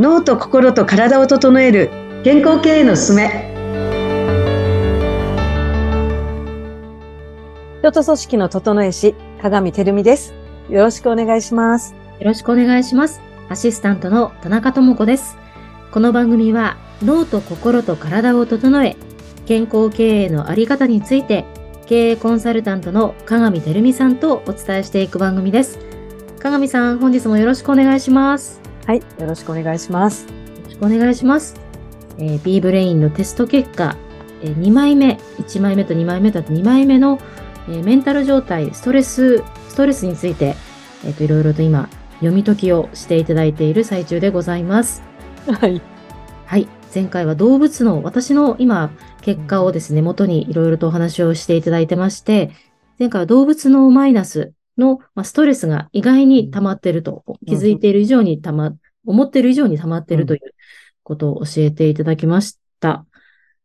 脳と心と体を整える健康経営のすすめ。人と組織の整え師鏡てるみです。よろしくお願いします。よろしくお願いします。アシスタントの田中智子です。この番組は脳と心と体を整え健康経営のあり方について経営コンサルタントの鏡てるみさんとお伝えしていく番組です。鏡さん本日もよろしくお願いします。はい、よろしくお願いします。よろしくお願いします。えー、B ブレインのテスト結果、えー、2枚目、1枚目と2枚目だと2枚目の、えー、メンタル状態、ストレス、ストレスについて、えっ、ー、と、いろいろと今、読み解きをしていただいている最中でございます。はい。はい。前回は動物の、私の今、結果をですね、元にいろいろとお話をしていただいてまして、前回は動物のマイナスの、まあ、ストレスが意外に溜まってると、気づいている以上に溜ま、思っている以上に溜まっているということを教えていただきました。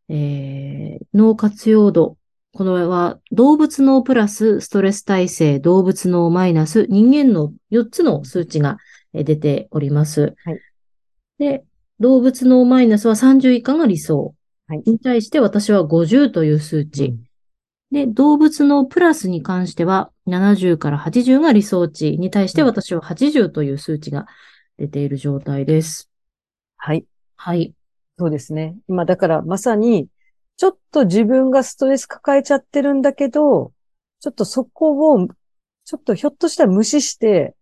えー、脳活用度。このは動物脳プラスストレス耐性、動物脳マイナス、人間の4つの数値が出ております。はい、で、動物脳マイナスは30以下が理想。はい、に対して私は50という数値。うんで、動物のプラスに関しては、70から80が理想値に対して私は80という数値が出ている状態です。はい。はい。そうですね。今だからまさに、ちょっと自分がストレス抱えちゃってるんだけど、ちょっとそこを、ちょっとひょっとしたら無視して、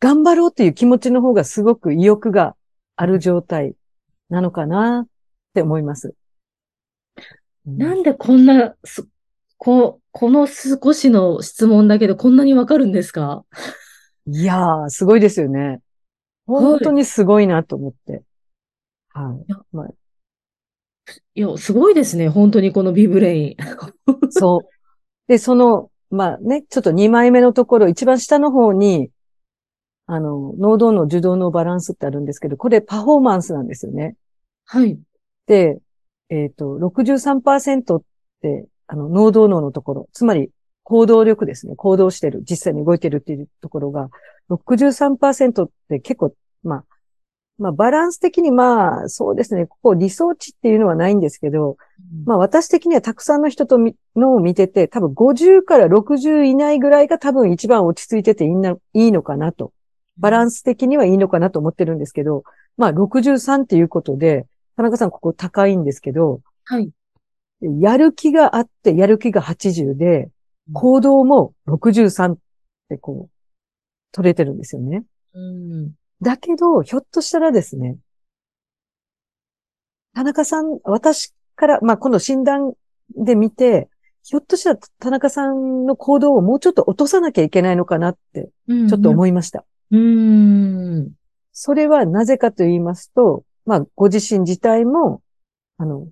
頑張ろうっていう気持ちの方がすごく意欲がある状態なのかなって思います。なんでこんな、こ、この少しの質問だけどこんなにわかるんですか？いやー、すごいですよね。本当にすごいなと思って。はい。いや、まあ、いやすごいですね。本当にこのビブレイン。そう。で、その、まあね、ちょっと2枚目のところ、一番下の方に、あの、脳動の受動のバランスってあるんですけど、これパフォーマンスなんですよね。はい。で、えっ、ー、と、63%って、あの、能動脳のところ、つまり行動力ですね。行動してる、実際に動いてるっていうところが、63%って結構、まあ、まあ、バランス的にまあ、そうですね、ここ理想値っていうのはないんですけど、うん、まあ、私的にはたくさんの人とのを見てて、多分50から60以内ぐらいが多分一番落ち着いてていいないいのかなと。バランス的にはいいのかなと思ってるんですけど、まあ、63っていうことで、田中さんここ高いんですけど、はい。やる気があって、やる気が80で、行動も63ってこう、取れてるんですよね。うん、だけど、ひょっとしたらですね、田中さん、私から、まあ、この診断で見て、ひょっとしたら田中さんの行動をもうちょっと落とさなきゃいけないのかなって、ちょっと思いました。うん、うん、それはなぜかと言いますと、まあ、ご自身自体も、あの、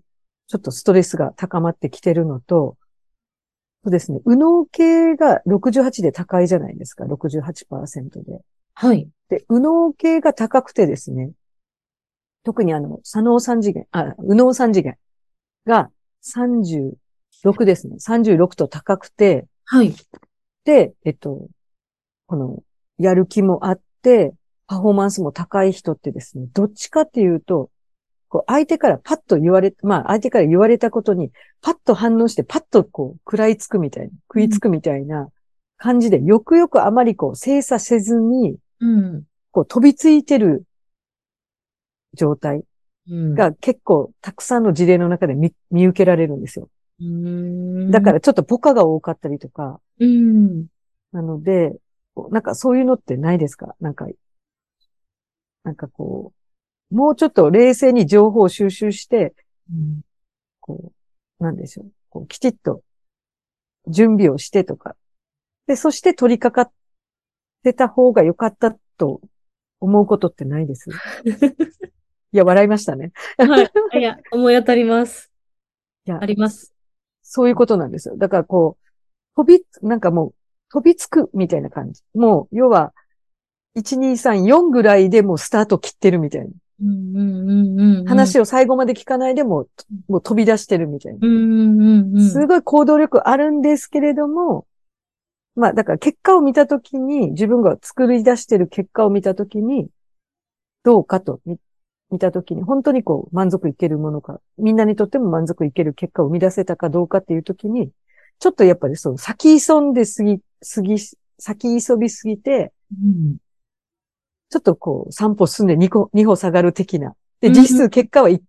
ちょっとストレスが高まってきてるのと、そうですね、右脳系が68で高いじゃないですか、68%で。はい。で、右脳系が高くてですね、特にあの、左脳三次元、あ、右脳三次元が36ですね。36と高くて、はい。で、えっと、この、やる気もあって、パフォーマンスも高い人ってですね、どっちかっていうと、こう相手からパッと言われ、まあ相手から言われたことにパッと反応してパッとこう食らいつくみたいな、食いつくみたいな感じで、よくよくあまりこう精査せずに、うん、こう飛びついてる状態が結構たくさんの事例の中で見見受けられるんですよ。だからちょっとポカが多かったりとか、うん、なので、なんかそういうのってないですか？なんか、なんかこう、もうちょっと冷静に情報を収集して、うん、こう、なんでしょう。こうきちっと準備をしてとか。で、そして取り掛かってた方が良かったと思うことってないです？いや、笑いましたね。はい。いや、思い当たります。いや、あります。そういうことなんですよ。だからこう、飛び、なんかもう、飛びつくみたいな感じ。もう、要は、1、2、3、4ぐらいでもうスタート切ってるみたいな。話を最後まで聞かないでも、もう飛び出してるみたいな。すごい行動力あるんですけれども、まあだから結果を見たときに、自分が作り出してる結果を見たときに、どうかと。見たときに、本当にこう、満足いけるものか、みんなにとっても満足いける結果を生み出せたかどうかっていうときに、ちょっとやっぱりそう、先急んですぎ、すぎ、先急びすぎて、うん。ちょっとこう、3歩進んで2個、2歩下がる的な。で、実質結果は 1,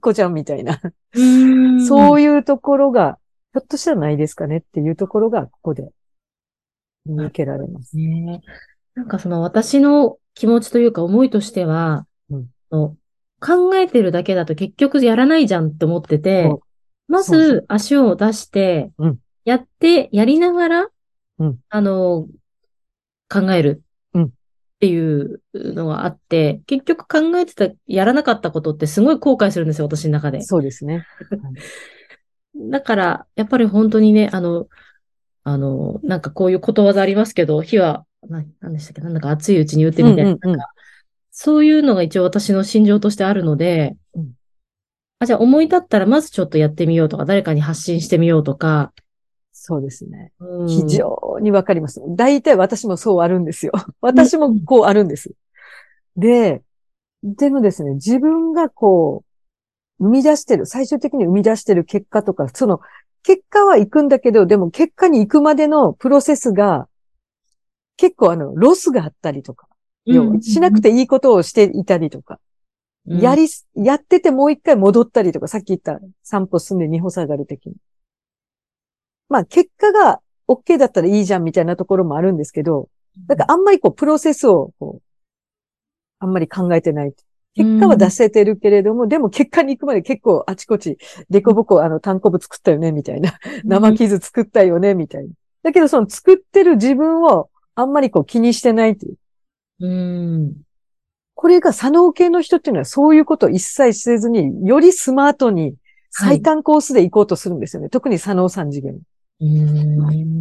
個じゃんみたいな。うん。そういうところが、ひょっとしたらないですかねっていうところが、ここで見受けられます。ね。なんかその私の気持ちというか思いとしては、うん。の考えてるだけだと結局やらないじゃんって思っててまず足を出してうん、やって、やりながら、うん。あの、考える。うんっていうのがあって、結局考えてた、やらなかったことってすごい後悔するんですよ、私の中で。そうですね。だから、やっぱり本当にね、あの、あの、なんかこういうことわざありますけど、火は、な、なんでしたっけなんだか熱いうちに打ってみたいな。うんうんうんなそういうのが一応私の心情としてあるので、うんあ、じゃあ思い立ったらまずちょっとやってみようとか、誰かに発信してみようとか、そうですね。うん非常にわかります。大体私もそうあるんですよ。私もこうあるんです。で、でもですね、自分がこう、生み出してる、最終的に生み出してる結果とか、その、結果は行くんだけど、でも結果に行くまでのプロセスが、結構あの、ロスがあったりとか、要はしなくていいことをしていたりとか、うんやりす、やっててもう一回戻ったりとか、さっき言った3歩進んで2歩下がる的に。まあ、結果が OK だったらいいじゃんみたいなところもあるんですけど、だからあんまりこう、プロセスをこう、あんまり考えてない。結果は出せてるけれども、でも結果に行くまで結構あちこち、デコボコ、あの、単行部作ったよね、みたいな。生傷作ったよね、みたいな。だけど、その作ってる自分をあんまりこう気にしてないっていう。うん。これが左脳系の人っていうのはそういうことを一切せずに、よりスマートに最短コースで行こうとするんですよね。特に左脳三次元。うん。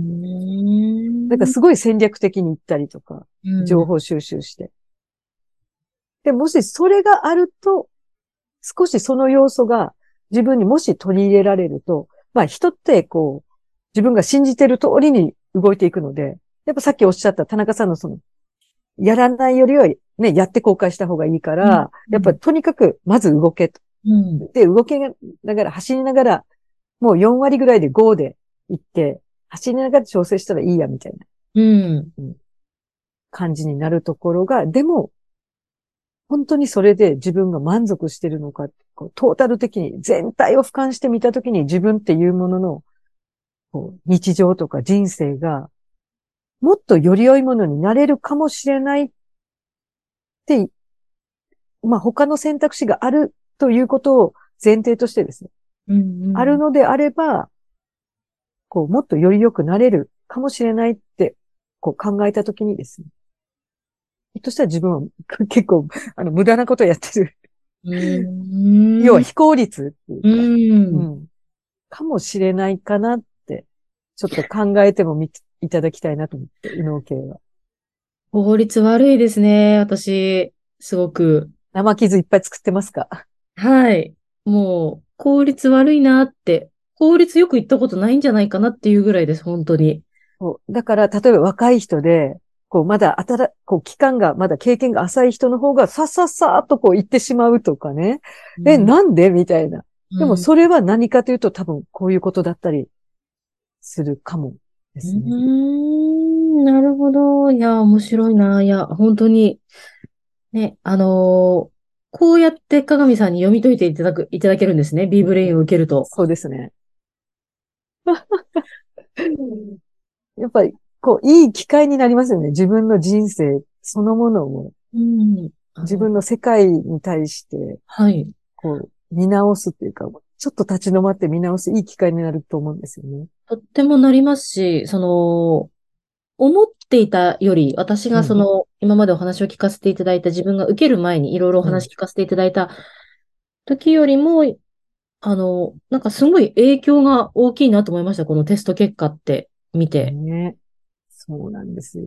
だからすごい戦略的に行ったりとか、情報収集して。で、もしそれがあると、少しその要素が自分にもし取り入れられると、まあ人ってこう、自分が信じてる通りに動いていくので、やっぱさっきおっしゃった田中さんのその、やらないよりはね、やって後悔した方がいいから、うんやっぱとにかくまず動けと。うん。で、動きながら、走りながら、もう4割ぐらいで5で行って、走りながら調整したらいいや、みたいな。うん。感じになるところが、でも、本当にそれで自分が満足してるのか、こうトータル的に全体を俯瞰してみたときに自分っていうものの、こう日常とか人生が、もっとより良いものになれるかもしれないって、まあ他の選択肢があるということを前提としてですね、うん。あるのであれば、こう、もっとより良くなれるかもしれないって、こう考えたときにですね。ひょっとしたら自分は結構、あの、無駄なことをやってる。うん。要は非効率っていうか、うん。うんかもしれないかなって、ちょっと考えてもみいただきたいなと思って、右脳系は。法律悪いですね、私。すごく。生傷いっぱい作ってますか？はい。もう、効率悪いなって。効率よく言ったことないんじゃないかなっていうぐらいです、本当に。そうだから、例えば若い人で、こう、まだ新、こう、期間が、まだ経験が浅い人の方が、さっさっさーっとこう言ってしまうとかね。え、なんで？みたいな。でも、それは何かというと、多分、こういうことだったりするかもですうね。ん、なるほど。いや、面白いな。いや、本当に。ね、あのーこうやって鏡さんに読み解いていただく、いただけるんですね。B ブレインを受けると。そうですね。やっぱり、こう、いい機会になりますよね。自分の人生そのものを、うん。自分の世界に対して、はい。こう、見直すっていうか、ちょっと立ち止まって見直すいい機会になると思うんですよね。とってもなりますし、その、思っていたより、私がその、今までお話を聞かせていただいた自分が受ける前にいろいろお話聞かせていただいた時よりも、あの、なんかすごい影響が大きいなと思いました。このテスト結果って見て。ね。そうなんですよ。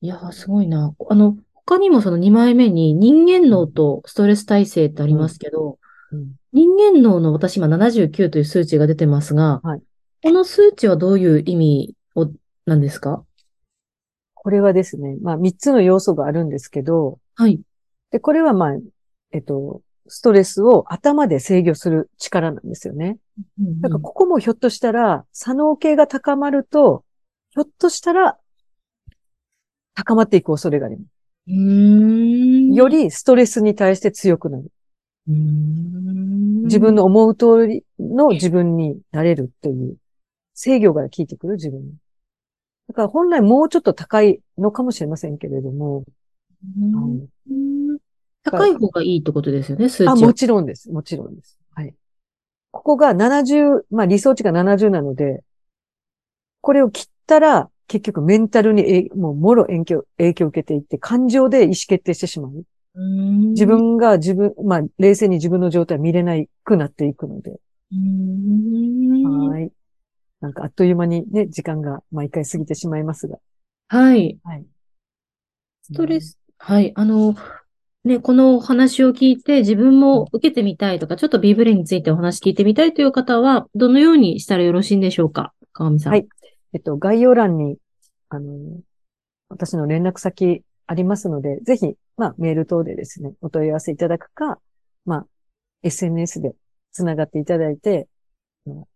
いやー、すごいな。あの、他にもその2枚目に人間脳とストレス耐性ってありますけど、うん人間脳の私今79という数値が出てますが、はいこの数値はどういう意味を、なんですか？これはですね、まあ、三つの要素があるんですけど、はい。で、これはまあ、えっと、ストレスを頭で制御する力なんですよね。だからここもひょっとしたら、左脳系が高まると、ひょっとしたら、高まっていく恐れがあります。よりストレスに対して強くなる。自分の思う通りの自分になれるという制御が効いてくる自分に。だから本来もうちょっと高いのかもしれませんけれども。高い方がいいってことですよね、数値あ、もちろんです。もちろんです。はい。ここが70、まあ理想値が70なので、これを切ったら、結局メンタルにもうもろ影響、影響を受けていって、感情で意思決定してしまう。自分が自分、まあ冷静に自分の状態を見れないくなっていくので。はい。なんかあっという間にね、時間が毎回過ぎてしまいますが。はい。はい。ストレス、はい。あの、ね、このお話を聞いて自分も受けてみたいとか、ちょっとビブレについてお話聞いてみたいという方は、どのようにしたらよろしいんでしょうか川上さん。はい。えっと、概要欄に、あの、私の連絡先ありますので、ぜひ、まあ、メール等でですね、お問い合わせいただくか、まあ、SNS でつながっていただいて、まあ、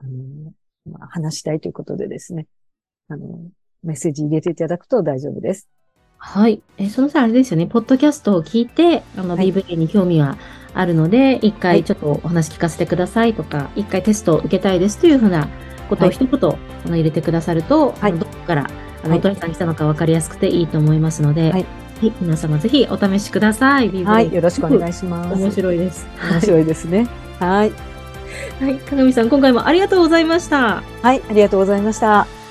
あの、まあ、話したいということでですね、あの、メッセージ入れていただくと大丈夫です。はい。えその際あれですよね、ポッドキャストを聞いて、あの、はい、BVA に興味があるので、一回ちょっとお話聞かせてくださいとか、一、はい、回テストを受けたいですというふうなことを一言、はい、あの入れてくださると、はい、どこからあの、はい、トさん来たのか分かりやすくていいと思いますので、はい、皆様ぜひお試しください。BVA、はい、よろしくお願いします。面白いです。面白いですね。はい。はい、かがみさん、今回もありがとうございました。はい、ありがとうございました。